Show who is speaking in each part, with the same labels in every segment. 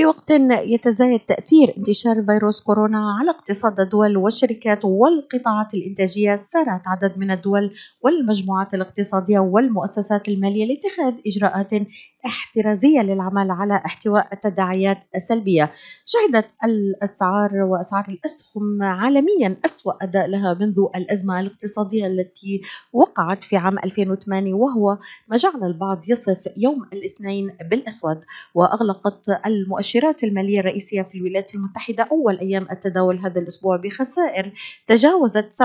Speaker 1: في وقت يتزايد تأثير انتشار فيروس كورونا على اقتصاد الدول والشركات والقطاعات الإنتاجية. سارعت عدد من الدول والمجموعات الاقتصادية والمؤسسات المالية لاتخاذ إجراءات احترازية للعمل على احتواء التداعيات السلبية. شهدت الأسعار وأسعار الأسهم عالميا أسوأ أداء لها منذ الأزمة الاقتصادية التي وقعت في عام 2008 وهو ما جعل البعض يصف يوم الاثنين بالأسود وأغلقت المؤشرات المالية الرئيسية في الولايات المتحدة أول أيام التداول هذا الأسبوع بخسائر تجاوزت 7%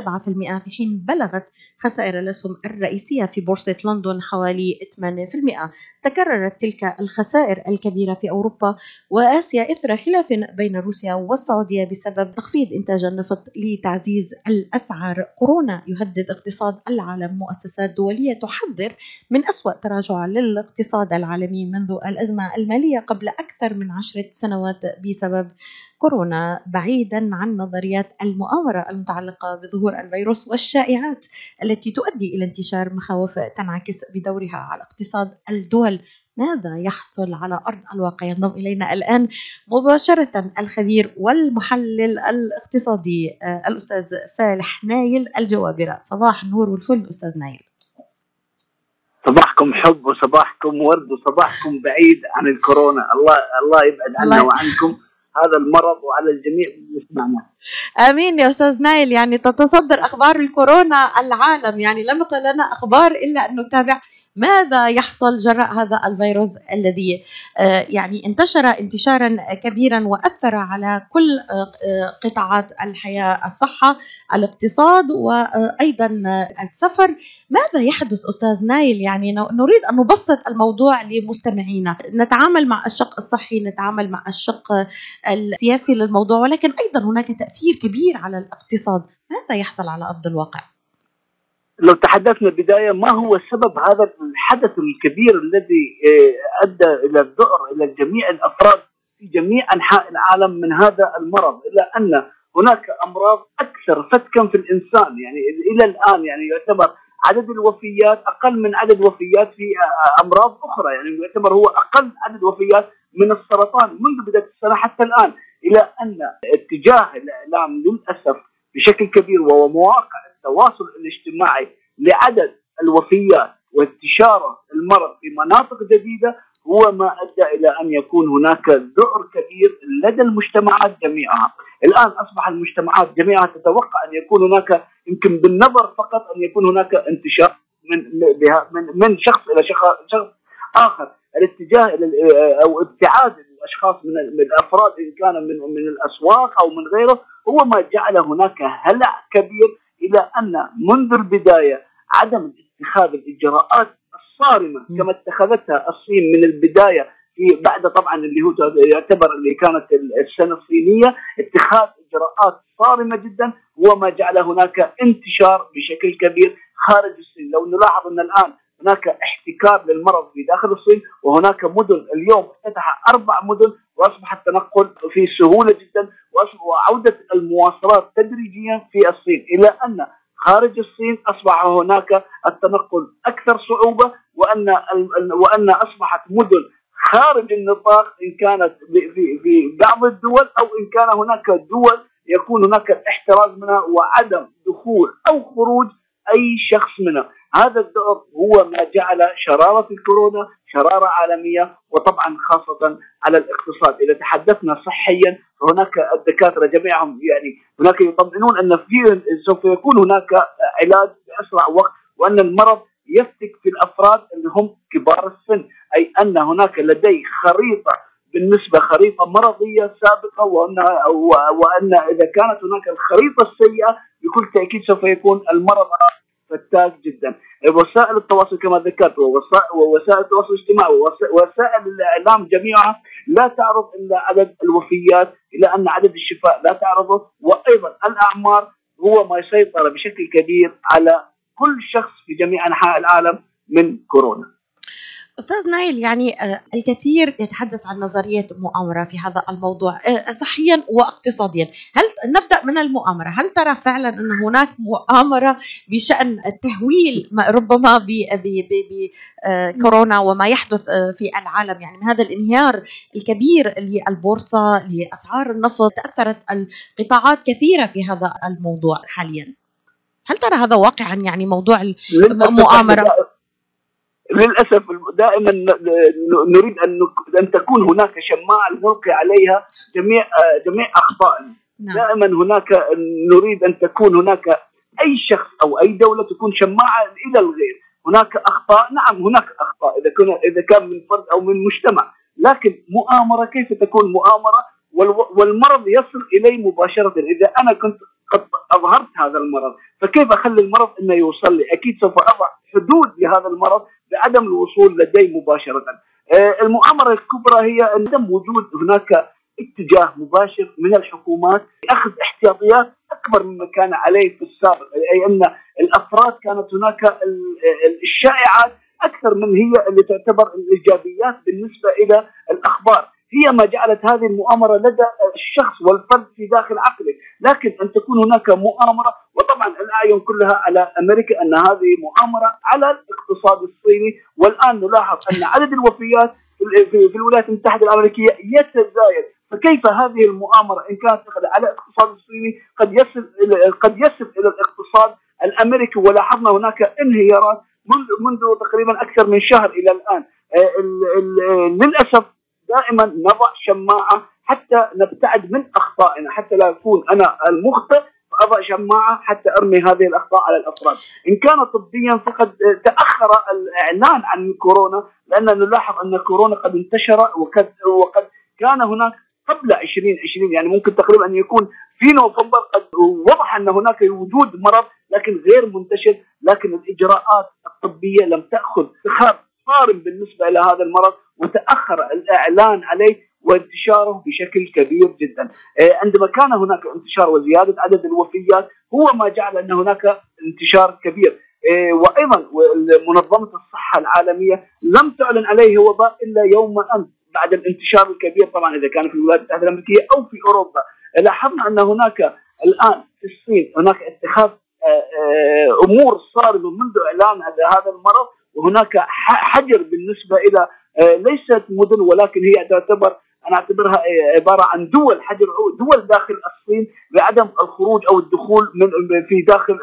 Speaker 1: في حين بلغت خسائر الأسهم الرئيسية في بورصة لندن حوالي 8% تكررت تلك الخسائر الكبيرة في أوروبا وآسيا إثر خلاف بين روسيا والسعودية بسبب تخفيض إنتاج النفط لتعزيز الأسعار. كورونا يهدد اقتصاد العالم. مؤسسات دولية تحذر من أسوأ تراجع للاقتصاد العالمي منذ الأزمة المالية قبل أكثر من عشرة سنوات بسبب كورونا بعيدا عن نظريات المؤامرة المتعلقة بظهور الفيروس والشائعات التي تؤدي إلى انتشار مخاوف تنعكس بدورها على اقتصاد الدول. ماذا يحصل على أرض الواقع ينضم إلينا الآن مباشرة الخبير والمحلل الاقتصادي آه، الأستاذ فالح نايل الجوابرة. صباح النور والفل أستاذ نايل.
Speaker 2: صباحكم حب وصباحكم ورد وصباحكم بعيد عن الكورونا. الله الله يبعد عنا وعنكم. هذا المرض وعلى الجميع يسمعنا.
Speaker 1: آمين يا أستاذ نايل. يعني تتصدر أخبار الكورونا العالم. يعني لم يقل لنا أخبار إلا أن نتابع ماذا يحصل جراء هذا الفيروس الذي آه، يعني انتشر انتشارا كبيرا وأثر على كل آه، قطاعات الحياة الصحة الاقتصاد وأيضا السفر. ماذا يحدث أستاذ نايل؟ يعني نريد أن نبسط الموضوع لمستمعينا. نتعامل مع الشق الصحي نتعامل مع الشق السياسي للموضوع ولكن أيضا هناك تأثير كبير على الاقتصاد. ماذا يحصل على أرض الواقع؟
Speaker 2: لو تحدثنا بداية ما هو سبب هذا الحدث الكبير الذي آه، أدى إلى الذعر إلى جميع الأفراد في جميع أنحاء العالم من هذا المرض؟ إلا أن هناك أمراض أكثر فتكا في الإنسان يعني إلى الآن يعني يعتبر عدد الوفيات أقل من عدد وفيات في آه، أمراض أخرى يعني يعتبر هو أقل عدد وفيات من السرطان منذ بداية السنة حتى الآن. إلى أن اتجاه الإعلام للأسف بشكل كبير وهو مواقع التواصل الاجتماعي لعدد الوفيات وانتشار المرض في مناطق جديدة هو ما أدى إلى أن يكون هناك ذعر كبير لدى المجتمعات جميعها، الآن أصبح المجتمعات جميعها تتوقع أن يكون هناك يمكن بالنظر فقط أن يكون هناك انتشار من من من شخص إلى شخص آخر، الاتجاه أو ابتعاد الأشخاص من الأفراد إن كان من من الأسواق أو من غيره هو ما جعل هناك هلع كبير إلى أن منذ البداية عدم اتخاذ الإجراءات الصارمة كما اتخذتها الصين من البداية في بعد طبعا اللي هو يعتبر اللي كانت السنة الصينية اتخاذ إجراءات صارمة جدا هو ما جعل هناك انتشار بشكل كبير خارج الصين، لو نلاحظ إن الآن هناك احتكار للمرض في داخل الصين وهناك مدن اليوم افتتح أربع مدن واصبح التنقل في سهولة جدا وعودة المواصلات تدريجيا في الصين. إلى أن خارج الصين أصبح هناك التنقل أكثر صعوبة وأن وأن أصبحت مدن خارج النطاق إن كانت في في بعض الدول أو إن كان هناك دول يكون هناك الاحتراز منها وعدم دخول أو خروج أي شخص منها. هذا الدور هو ما جعل شرارة الكورونا شرارة عالمية وطبعا خاصة على الاقتصاد. إذا تحدثنا صحيا فهناك الدكاترة جميعهم يعني هناك يطمئنون أن في سوف يكون هناك علاج بأسرع وقت وأن المرض يفتك في الأفراد اللي هم كبار السن. أي أن هناك لدي خريطة بالنسبة خريطة مرضية سابقة وأن وأن إذا كانت هناك الخريطة السيئة بكل تأكيد سوف يكون المرض فتاك جدا. وسائل التواصل كما ذكرت ووسائل التواصل الاجتماعي ووسائل الإعلام جميعها لا تعرض إلا عدد الوفيات إلى أن عدد الشفاء لا تعرضه وأيضا الأعمار هو ما يسيطر بشكل كبير على كل شخص في جميع أنحاء العالم من كورونا.
Speaker 1: أستاذ نايل يعني آه، الكثير يتحدث عن نظرية مؤامره في هذا الموضوع آه، صحيا واقتصاديا، هل نبدأ من المؤامرة، هل ترى فعلا أن هناك مؤامرة بشأن التهويل ربما بكورونا وما يحدث في العالم يعني من هذا الانهيار الكبير للبورصة لأسعار النفط تأثرت القطاعات كثيرة في هذا الموضوع حاليا. هل ترى هذا واقعا يعني موضوع المؤامرة؟
Speaker 2: للأسف دائما نريد أن أن تكون هناك شماعة نلقي عليها جميع جميع أخطائنا. نعم. دائما هناك نريد أن تكون هناك أي شخص أو أي دولة تكون شماعة إلى الغير. هناك أخطاء؟ نعم هناك أخطاء إذا كان إذا كان من فرد أو من مجتمع. لكن مؤامرة كيف تكون مؤامرة؟ والمرض يصل إلي مباشرة. إذا أنا كنت قد أظهرت هذا المرض فكيف أخلي المرض إنه يوصل لي؟ أكيد سوف أضع حدود لهذا المرض. بعدم الوصول لدي مباشرة. آه، المؤامرة الكبرى هي عدم وجود هناك اتجاه مباشر من الحكومات لأخذ احتياطيات أكبر مما كان عليه في السابق. أي أن الأفراد كانت هناك الشائعات أكثر من هي اللي تعتبر الإيجابيات بالنسبة إلى الأخبار. هي ما جعلت هذه المؤامرة لدى الشخص والفرد في داخل عقله. لكن أن تكون هناك مؤامرة وطبعا الأعين كلها على أمريكا أن هذه مؤامرة على الاقتصاد الصيني. والآن نلاحظ أن عدد الوفيات في الولايات المتحدة الأمريكية يتزايد. فكيف هذه المؤامرة إن كانت على الاقتصاد الصيني قد يصل قد يصل إلى الاقتصاد الأمريكي؟ ولاحظنا هناك انهيارات منذ منذ تقريبا أكثر من شهر إلى الآن. للأسف دائما نضع شماعة حتى نبتعد من أخطائنا حتى لا اكون أنا المخطئ فأضع شماعة حتى أرمي هذه الأخطاء على الأفراد، إن كان طبيا فقد تأخر الإعلان عن كورونا لأن نلاحظ أن كورونا قد انتشر وقد وقد كان هناك قبل 2020 يعني ممكن تقريبا أن يكون في نوفمبر قد وضح أن هناك وجود مرض لكن غير منتشر لكن الإجراءات الطبية لم تأخذ اتخاذ صارم بالنسبة إلى هذا المرض. وتأخر الإعلان عليه وانتشاره بشكل كبير جدا. آه، عندما كان هناك انتشار وزيادة عدد الوفيات هو ما جعل أن هناك انتشار كبير. آه، وأيضا منظمة الصحة العالمية لم تعلن عليه وباء إلا يوم امس بعد الانتشار الكبير. طبعا إذا كان في الولايات المتحدة الأمريكية أو في أوروبا لاحظنا أن هناك الآن في الصين هناك اتخاذ آه، أمور صارمة منذ إعلان هذا المرض وهناك حجر بالنسبة إلى آه، ليست مدن ولكن هي تعتبر أنا أعتبرها آه، عبارة عن دول حجر دول داخل الصين بعدم الخروج أو الدخول من في داخل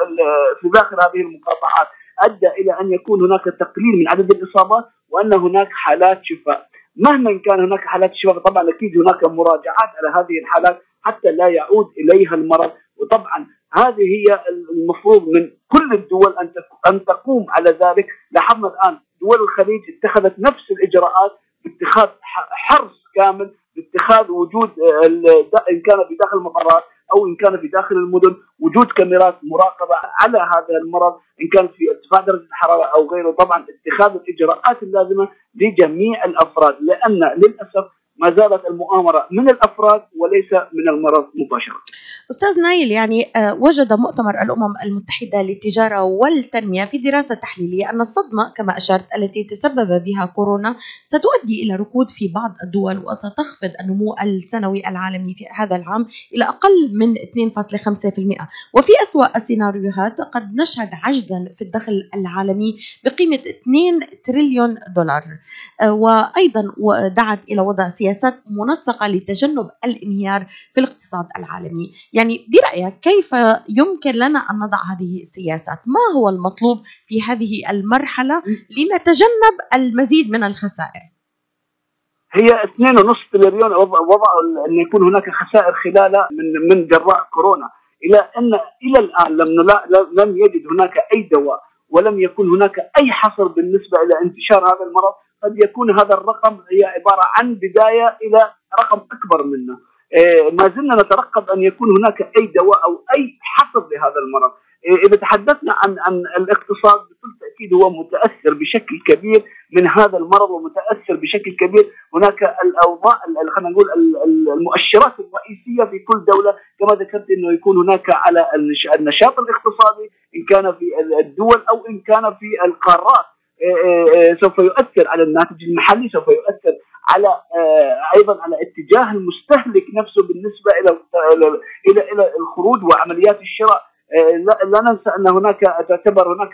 Speaker 2: في داخل هذه المقاطعات. أدى إلى أن يكون هناك تقليل من عدد الإصابات وأن هناك حالات شفاء. مهما كان هناك حالات شفاء طبعا أكيد هناك مراجعات على هذه الحالات حتى لا يعود إليها المرض. وطبعا هذه هي المفروض من كل الدول أن أن تقوم على ذلك. لاحظنا الآن دول الخليج اتخذت نفس الإجراءات باتخاذ حرص كامل باتخاذ وجود إن كان في داخل المطارات أو إن كان في داخل المدن وجود كاميرات مراقبة على هذا المرض إن كان في ارتفاع درجه الحرارة أو غيره. طبعا اتخاذ الإجراءات اللازمة لجميع الأفراد لأن للأسف ما زالت المؤامرة من الأفراد وليس من المرض مباشرة.
Speaker 1: أستاذ نايل يعني آه، وجد مؤتمر الأمم المتحدة للتجارة والتنمية في دراسة تحليلية أن الصدمة كما أشرت التي تسبب بها كورونا ستؤدي إلى ركود في بعض الدول وستخفض النمو السنوي العالمي في هذا العام إلى أقل من 2.5% وفي أسوأ السيناريوهات قد نشهد عجزا في الدخل العالمي بقيمة 2 تريليون دولار. آه، وأيضا دعت إلى وضع سياسات منسقة لتجنب الانهيار في الاقتصاد العالمي. يعني برأيك كيف يمكن لنا أن نضع هذه السياسات؟ ما هو المطلوب في هذه المرحلة لنتجنب المزيد من الخسائر؟
Speaker 2: هي 2.5 تريليون وضعوا أن يكون هناك خسائر خلال من من جراء كورونا. إلى ان إلى الآن لم لم يجد هناك أي دواء ولم يكن هناك أي حصر بالنسبة إلى انتشار هذا المرض. قد يكون هذا الرقم هي عبارة عن بداية إلى رقم أكبر منه. إيه، ما زلنا نترقب أن يكون هناك أي دواء أو أي حصر لهذا المرض. إيه، إذا تحدثنا عن عن الاقتصاد بكل تأكيد هو متأثر بشكل كبير من هذا المرض ومتأثر بشكل كبير هناك الأوضاع خلينا نقول المؤشرات الرئيسية في كل دولة كما ذكرت إنه يكون هناك على النشاط الاقتصادي إن كان في الدول أو إن كان في القارات سوف يؤثر على الناتج المحلي سوف يؤثر على أيضا على اتجاه المستهلك نفسه بالنسبة إلى إلى إلى الخروج وعمليات الشراء. لا ننسى أن هناك تعتبر هناك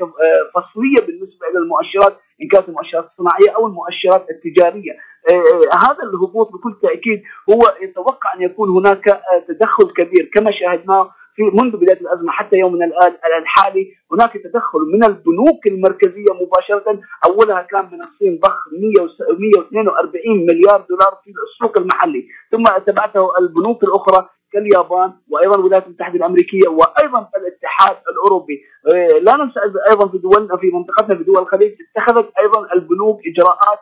Speaker 2: فصلية بالنسبة إلى المؤشرات إن كانت المؤشرات الصناعية أو المؤشرات التجارية. هذا الهبوط بكل تأكيد هو يتوقع أن يكون هناك تدخل كبير كما شاهدناه في منذ بداية الأزمة حتى يومنا الحالي هناك تدخل من البنوك المركزية مباشرة. أولها كان من الصين ضخ 142 مليار دولار في السوق المحلي. ثم تبعته البنوك الأخرى كاليابان وأيضا الولايات المتحدة الأمريكية وأيضا الاتحاد الأوروبي. لا ننسى أيضا في دولنا في منطقتنا في دول الخليج اتخذت أيضا البنوك إجراءات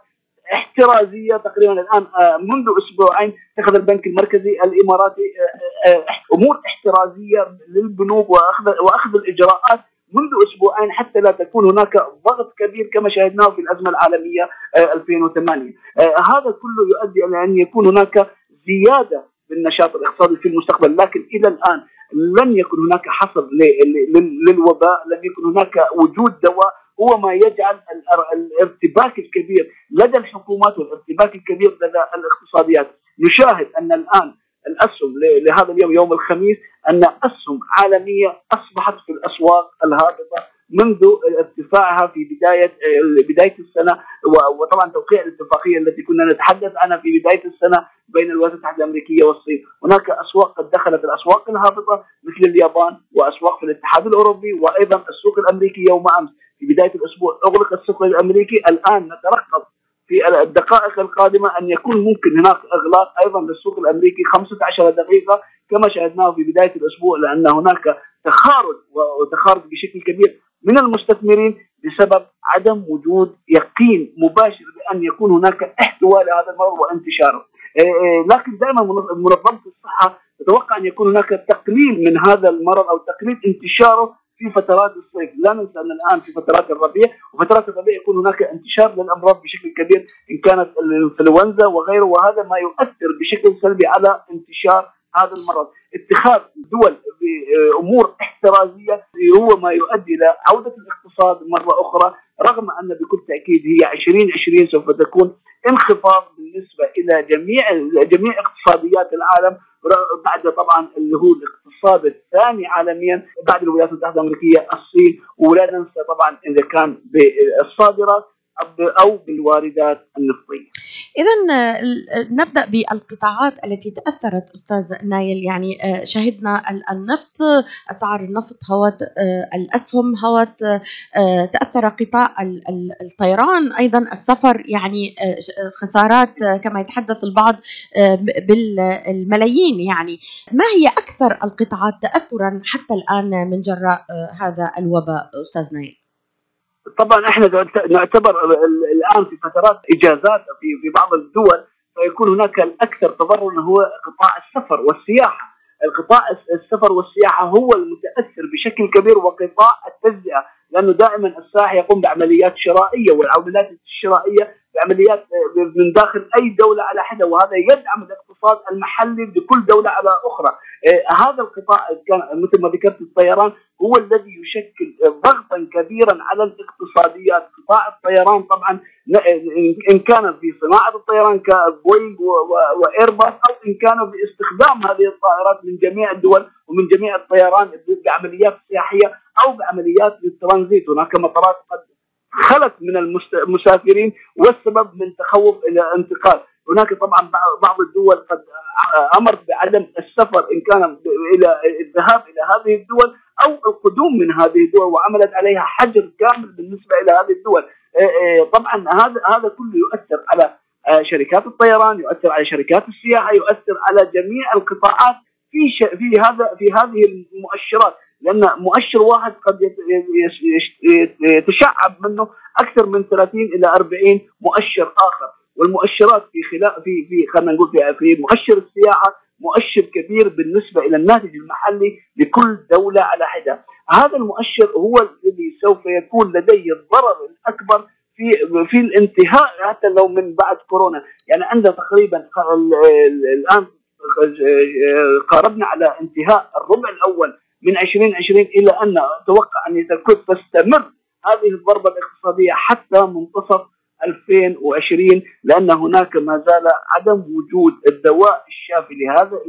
Speaker 2: احترازية تقريبا الآن آه، منذ أسبوعين اتخذ البنك المركزي الإماراتي آه، آه، أمور احترازية للبنوك واخذ وأخذ الإجراءات منذ أسبوعين حتى لا تكون هناك ضغط كبير كما شاهدناه في الأزمة العالمية 2008 هذا كله يؤدي إلى أن يكون هناك زيادة بالنشاط الاقتصادي في المستقبل لكن إلى الآن لن يكن هناك حصر للوباء لن يكن هناك وجود دواء هو ما يجعل الارتباك الكبير لدى الحكومات والارتباك الكبير لدى الاقتصاديات. نشاهد أن الآن الأسهم لهذا اليوم يوم الخميس أن أسهم عالمية أصبحت في الأسواق الهابطة منذ ارتفاعها في بدايه بداية السنة وطبعا توقيع الاتفاقية التي كنا نتحدث عنها في بداية السنة بين الولايات المتحده الامريكيه والصين، هناك أسواق قد دخلت الأسواق الهابطة مثل اليابان وأسواق في الاتحاد الأوروبي وأيضا السوق الأمريكي يوم أمس. في بداية الأسبوع أغلق السوق الأمريكي الآن نترقب في الدقائق القادمة أن يكون ممكن هناك إغلاق أيضا للسوق الأمريكي 15 دقيقة كما شاهدناه في بداية الأسبوع لأن هناك تخارج وتخارج بشكل كبير من المستثمرين بسبب عدم وجود يقين مباشر بأن يكون هناك احتواء لهذا المرض وانتشاره. إيه، إيه، لكن دائما منظمة الصحة تتوقع أن يكون هناك تقليل من هذا المرض أو تقليل انتشاره في فترات الصيف، لا ننسى أن الآن في فترات الربيع وفترات الربيع يكون هناك انتشار للأمراض بشكل كبير إن كانت الانفلونزا وغيره وهذا ما يؤثر بشكل سلبي على انتشار هذا المرض، اتخاذ دول بأمور احترازية هو ما يؤدي إلى عودة الاقتصاد مرة أخرى رغم أن بكل تأكيد هي 2020 سوف تكون انخفاض بالنسبة إلى جميع جميع اقتصاديات العالم بعد طبعا اللي هو الاقتصاد الثاني عالميا بعد الولايات المتحدة الأمريكية الصين ولا ننسى طبعا إذا كان بالصادرات أو بالواردات النفطيه.
Speaker 1: اذا نبدأ بالقطاعات التي تأثرت أستاذ نايل. يعني آه، شهدنا النفط أسعار النفط هوت آه، الأسهم هوت آه، تأثر قطاع الطيران أيضا السفر. يعني خسارات كما يتحدث البعض بالملايين. يعني ما هي أكثر القطاعات تاثرا حتى الآن من جراء هذا الوباء أستاذ نايل؟
Speaker 2: طبعا إحنا نعتبر الآن في فترات إجازات في في بعض الدول فيكون هناك الأكثر تضررا هو قطاع السفر والسياحة. القطاع السفر والسياحة هو المتأثر بشكل كبير وقطاع التجزئة لأنه دائما السائح يقوم بعمليات شرائية والعمليات الشرائية بعمليات من داخل أي دولة على حدة وهذا يدعم الاقتصاد المحلي لكل دولة على أخرى. آه، هذا القطاع مثل ما ذكرت الطيران هو الذي يشكل ضغطا كبيرا على الاقتصاديات قطاع الطيران طبعا إن كان في صناعة الطيران كبوينغ وإيرباص أو إن كان باستخدام هذه الطائرات من جميع الدول ومن جميع الطيران بعمليات سياحية أو بعمليات للترانزيت. هناك مطارات قد خلت من المسافرين والسبب من تخوف إلى انتقال. هناك طبعا بعض الدول قد أمرت بعدم السفر إن كان إلى الذهاب إلى هذه الدول أو القدوم من هذه الدول وعملت عليها حجر كامل بالنسبة إلى هذه الدول. طبعا هذا هذا كله يؤثر على شركات الطيران يؤثر على شركات السياحة يؤثر على جميع القطاعات في في هذا في هذه المؤشرات. لأن مؤشر واحد قد يتشعب منه أكثر من 30 إلى 40 مؤشر آخر. والمؤشرات في خلال في في خلينا نقول في, في مؤشر السياحة مؤشر كبير بالنسبة إلى الناتج المحلي لكل دولة على حدة، هذا المؤشر هو الذي سوف يكون لديه الضرر الأكبر في في الانتهاء حتى لو من بعد كورونا، يعني عندنا تقريبا الآن قاربنا على انتهاء الربع الأول من 2020 إلى أن أتوقع أن تستمر هذه الضربة الاقتصادية حتى منتصف 2020 لأن هناك ما زال عدم وجود الدواء الشافي لهذا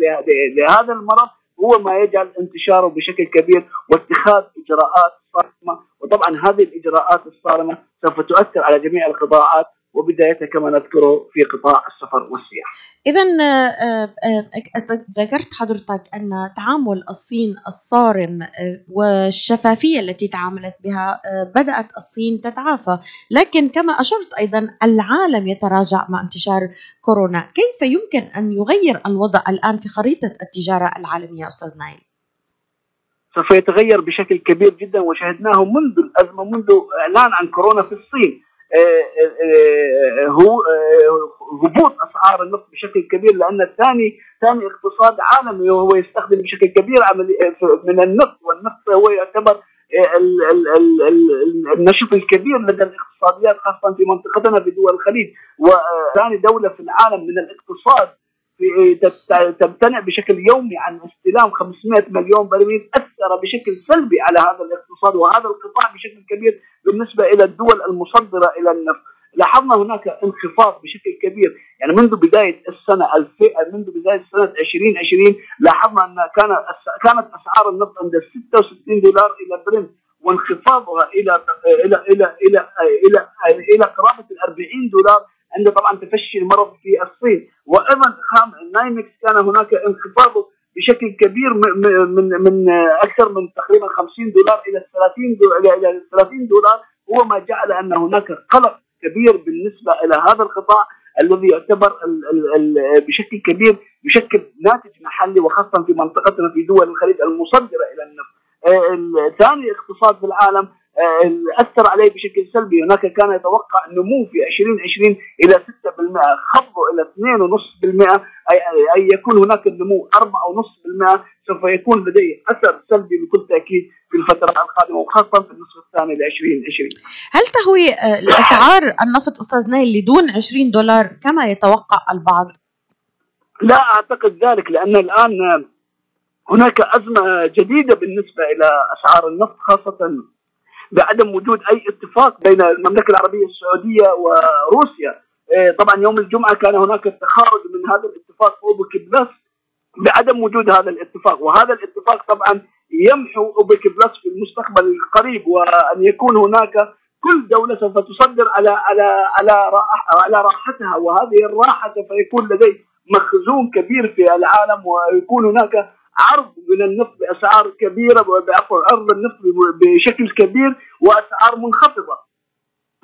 Speaker 2: لهذا المرض. هو ما يجعل انتشاره بشكل كبير واتخاذ إجراءات صارمة. وطبعا هذه الإجراءات الصارمة سوف تؤثر على جميع القطاعات. وبدايتها كما نذكره في قطاع السفر والسياحه.
Speaker 1: اذا آه، آه، ذكرت حضرتك أن تعامل الصين الصارم آه، والشفافية التي تعاملت بها بدأت الصين تتعافى، لكن كما أشرت أيضا العالم يتراجع مع انتشار كورونا، كيف يمكن أن يغير الوضع الآن في خريطة التجارة العالمية أستاذ نايل؟
Speaker 2: سوف يتغير بشكل كبير جدا وشاهدناه منذ الأزمة منذ إعلان عن كورونا في الصين آه، آه، آه، هو هبوط أسعار النفط بشكل كبير لأن الثاني ثاني اقتصاد عالمي وهو يستخدم بشكل كبير من النفط والنفط هو يعتبر النشط الكبير لدى الاقتصاديات خاصة في منطقتنا في دول الخليج. وثاني دولة في العالم من الاقتصاد تمتنع بشكل يومي عن استلام 500 مليون برميل. اثر بشكل سلبي على هذا الاقتصاد وهذا القطاع بشكل كبير بالنسبة إلى الدول المصدرة إلى النفط. لاحظنا هناك انخفاض بشكل كبير يعني منذ بداية السنة منذ بداية سنه 2020 لاحظنا أن كان كانت أسعار النفط عند 66 دولار إلى برنت وانخفاضها إلى إلى إلى إلى إلى إلى, إلى قرابة ال 40 دولار عند طبعا تفشي المرض في الصين وأيضا خام نايمكس كان هناك انخفاض بشكل كبير من من أكثر من تقريبا 50 دولار إلى 30 دولار إلى 30 دولار هو ما جعل أن هناك قلق كبير بالنسبة إلى هذا القطاع الذي يعتبر ال ال بشكل كبير يشكل ناتج محلي وخاصه في منطقتنا في دول الخليج المصدرة إلى النفط. آه، ثاني اقتصاد في العالم أثر عليه بشكل سلبي هناك كان يتوقع النمو في 2020 إلى 6% خفضه إلى 2.5% اي أي يكون هناك النمو 4.5% سوف يكون لديه أثر سلبي بكل تأكيد في الفترة القادمة وخاصة في النصف الثاني ل 2020
Speaker 1: هل تهوي آه، اسعار النفط أستاذ نايل لدون 20 دولار كما يتوقع البعض؟
Speaker 2: لا أعتقد ذلك لأن الآن هناك أزمة جديدة بالنسبة إلى أسعار النفط خاصة بعدم وجود أي اتفاق بين المملكة العربية السعودية وروسيا. إيه، طبعا يوم الجمعة كان هناك التخارج من هذا الاتفاق اوبك بلس بعدم وجود هذا الاتفاق. وهذا الاتفاق طبعا يمحو اوبك بلس في المستقبل القريب وأن يكون هناك كل دولة سوف تصدر على على على على راحتها. وهذه الراحة سوف يكون لديه مخزون كبير في العالم ويكون هناك عرض من النفط باسعار كبيرة عفوا عرض النفط بشكل كبير وأسعار منخفضة.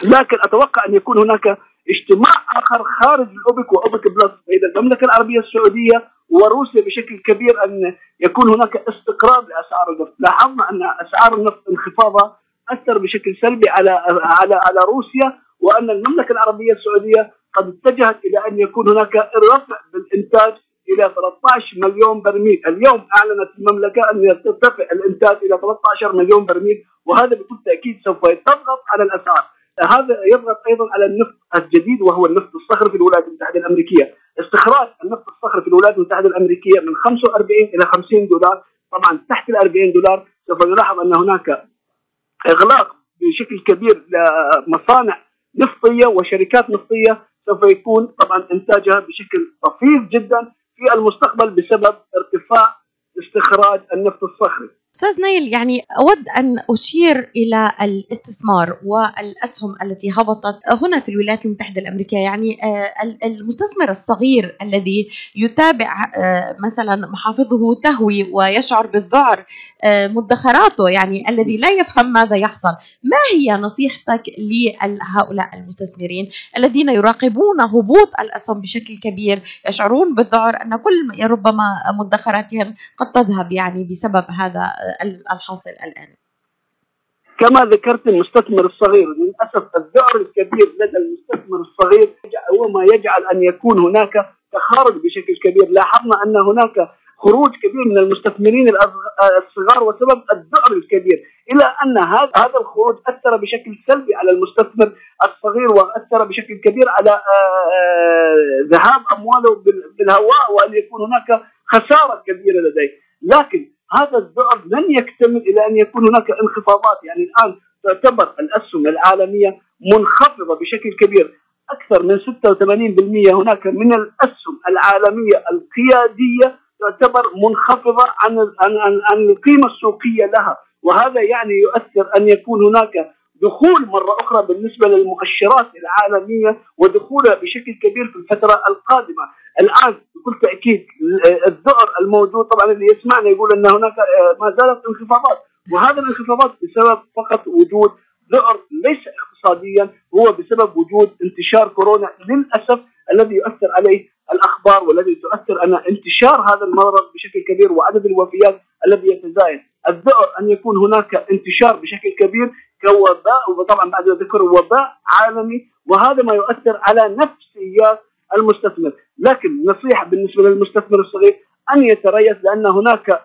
Speaker 2: لكن أتوقع أن يكون هناك اجتماع آخر خارج الأوبك وأوبك بلس بين المملكة العربية السعودية وروسيا بشكل كبير أن يكون هناك استقرار لأسعار النفط، لاحظنا أن أسعار النفط انخفاضها اثر بشكل سلبي على على على روسيا وأن المملكة العربية السعودية قد اتجهت إلى أن يكون هناك رفع بالإنتاج إلى 13 مليون برميل، اليوم أعلنت المملكة ان ترتفع الإنتاج إلى 13 مليون برميل وهذا بكل تأكيد سوف يضغط على الأسعار. هذا يضغط أيضا على النفط الجديد وهو النفط الصخري في الولايات المتحدة الأمريكية، استخراج النفط الصخري في الولايات المتحدة الأمريكية من 45 إلى 50 دولار، طبعا تحت ال 40 دولار. سوف يلاحظ أن هناك إغلاق بشكل كبير لمصانع نفطية وشركات نفطية. سوف يكون طبعا إنتاجها بشكل طفيف جدا. في المستقبل بسبب ارتفاع استخراج النفط الصخري.
Speaker 1: أستاذ نايل يعني أود أن أشير إلى الاستثمار والأسهم التي هبطت هنا في الولايات المتحدة الأمريكية. يعني آه، المستثمر الصغير الذي يتابع آه، مثلا محافظه تهوي ويشعر بالذعر آه، مدخراته يعني الذي لا يفهم ماذا يحصل. ما هي نصيحتك لهؤلاء المستثمرين الذين يراقبون هبوط الأسهم بشكل كبير يشعرون بالذعر أن كل ربما مدخراتهم قد تذهب يعني بسبب هذا الحاصل الآن.
Speaker 2: كما ذكرت المستثمر الصغير للأسف الذعر الكبير لدى المستثمر الصغير هو ما يجعل أن يكون هناك تخارج بشكل كبير. لاحظنا أن هناك خروج كبير من المستثمرين الصغار وسبب الذعر الكبير. إلى أن هذا الخروج أثر بشكل سلبي على المستثمر الصغير وأثر بشكل كبير على آه، آه، ذهاب أمواله بالهواء وأن يكون هناك خسارة كبيرة لديه، لكن هذا الذعر لن يكتمل إلى أن يكون هناك انخفاضات. يعني الآن تعتبر الأسهم العالمية منخفضة بشكل كبير. أكثر من 86% هناك من الأسهم العالمية القيادية تعتبر منخفضة عن عن عن, عن القيمة السوقية لها. وهذا يعني يؤثر أن يكون هناك دخول مرة أخرى بالنسبة للمؤشرات العالمية ودخولها بشكل كبير في الفترة القادمة. الآن بكل تأكيد الذعر الموجود طبعا اللي يسمعنا يقول أن هناك ما زالت انخفاضات. وهذا الانخفاضات بسبب فقط وجود ذعر ليس اقتصاديا هو بسبب وجود انتشار كورونا للأسف الذي يؤثر عليه الأخبار والذي تؤثر ان انتشار هذا المرض بشكل كبير وعدد الوفيات الذي يتزايد، الذعر أن يكون هناك انتشار بشكل كبير كوباء وطبعا بعد ذكر وباء عالمي وهذا ما يؤثر على نفسيات المستثمر، لكن نصيحة بالنسبة للمستثمر الصغير أن يتريث لأن هناك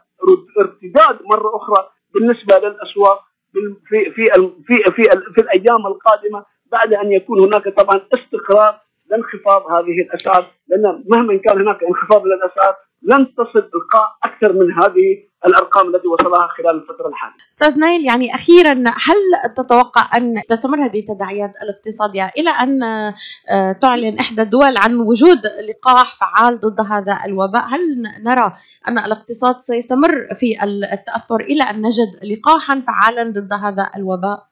Speaker 2: ارتداد مرة أخرى بالنسبة للأسواق في في في في, في الأيام القادمة بعد أن يكون هناك طبعا استقرار لانخفاض هذه الأسعار. لأن مهما كان هناك انخفاض للاسعار لن تصل إلقاء أكثر من هذه الأرقام التي وصلها خلال الفترة الحالية.
Speaker 1: أستاذ نايل يعني أخيرا هل تتوقع أن تستمر هذه التداعيات الاقتصادية إلى أن آه، تعلن إحدى الدول عن وجود لقاح فعال ضد هذا الوباء؟ هل نرى أن الاقتصاد سيستمر في التأثر إلى أن نجد لقاحا فعالا ضد هذا الوباء؟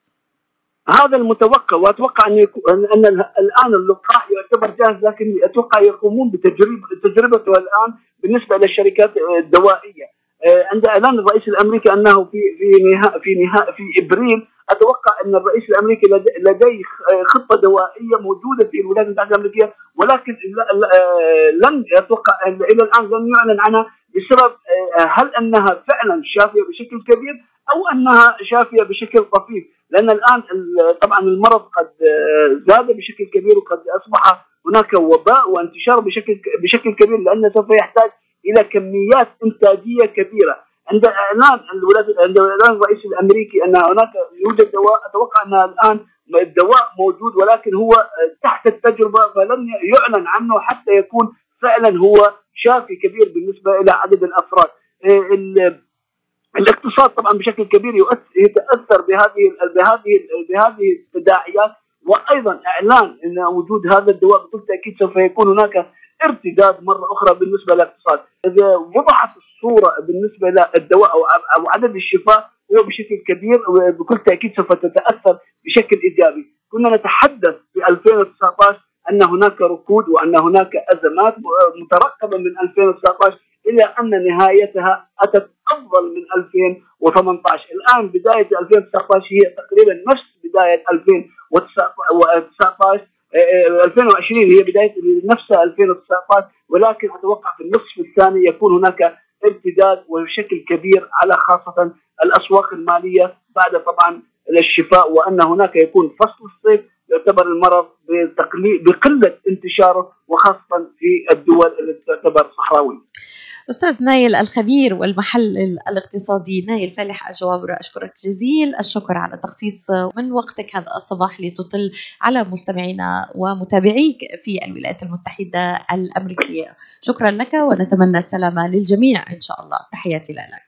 Speaker 2: هذا المتوقع وأتوقع أن يكون ان الآن اللقاح يعتبر جاهز لكن أتوقع يقومون بتجربه تجربته الآن بالنسبة للشركات الدوائية عند إعلان الرئيس الأمريكي أنه في في نهايه في نهايه في إبريل أتوقع أن الرئيس الأمريكي لديه خطة دوائية موجودة في الولايات المتحدة الأمريكية ولكن آه، لم أتوقع إلى الآن لم يعلن عنها بسبب آه، هل أنها فعلا شافية بشكل كبير أو أنها شافية بشكل طفيف. لأن الآن طبعا المرض قد زاد بشكل كبير وقد أصبح هناك وباء وانتشار بشكل بشكل كبير لأنه سوف يحتاج إلى كميات إنتاجية كبيرة. عند إعلان عند إعلان الرئيس الأمريكي أن هناك يوجد دواء أتوقع أن الآن الدواء موجود ولكن هو تحت التجربة فلم يعلن عنه حتى يكون فعلا هو شافي كبير بالنسبة إلى عدد الأفراد. الاقتصاد طبعا بشكل كبير يتأثر بهذه بهذه بهذه التداعيات. وأيضا إعلان إن وجود هذا الدواء بكل تأكيد سوف يكون هناك ارتداد مرة أخرى بالنسبة للاقتصاد، إذا وضحت الصورة بالنسبة للدواء أو عدد الشفاء هو بشكل كبير وبكل تأكيد سوف تتأثر بشكل إيجابي، كنا نتحدث في 2019 أن هناك ركود وأن هناك أزمات مترقبة من 2019 إلى أن نهايتها أتت أفضل من 2018 الآن بداية 2019 هي تقريبا نفس بداية 2019 2020 هي بداية نفسها 2019 ولكن أتوقع في النصف الثاني يكون هناك ارتداد وبشكل كبير على خاصة الأسواق المالية بعد طبعا الشفاء وأن هناك يكون فصل الصيف يعتبر المرض بقلة انتشاره وخاصة في الدول التي تعتبر صحراوية.
Speaker 1: أستاذ نايل الخبير والمحلل الاقتصادي. نايل فالح الجوابر أشكرك جزيل الشكر على تخصيص من وقتك هذا الصباح لتطل على مستمعينا ومتابعيك في الولايات المتحدة الأمريكية. شكرا لك ونتمنى السلامة للجميع إن شاء الله. تحياتي لك.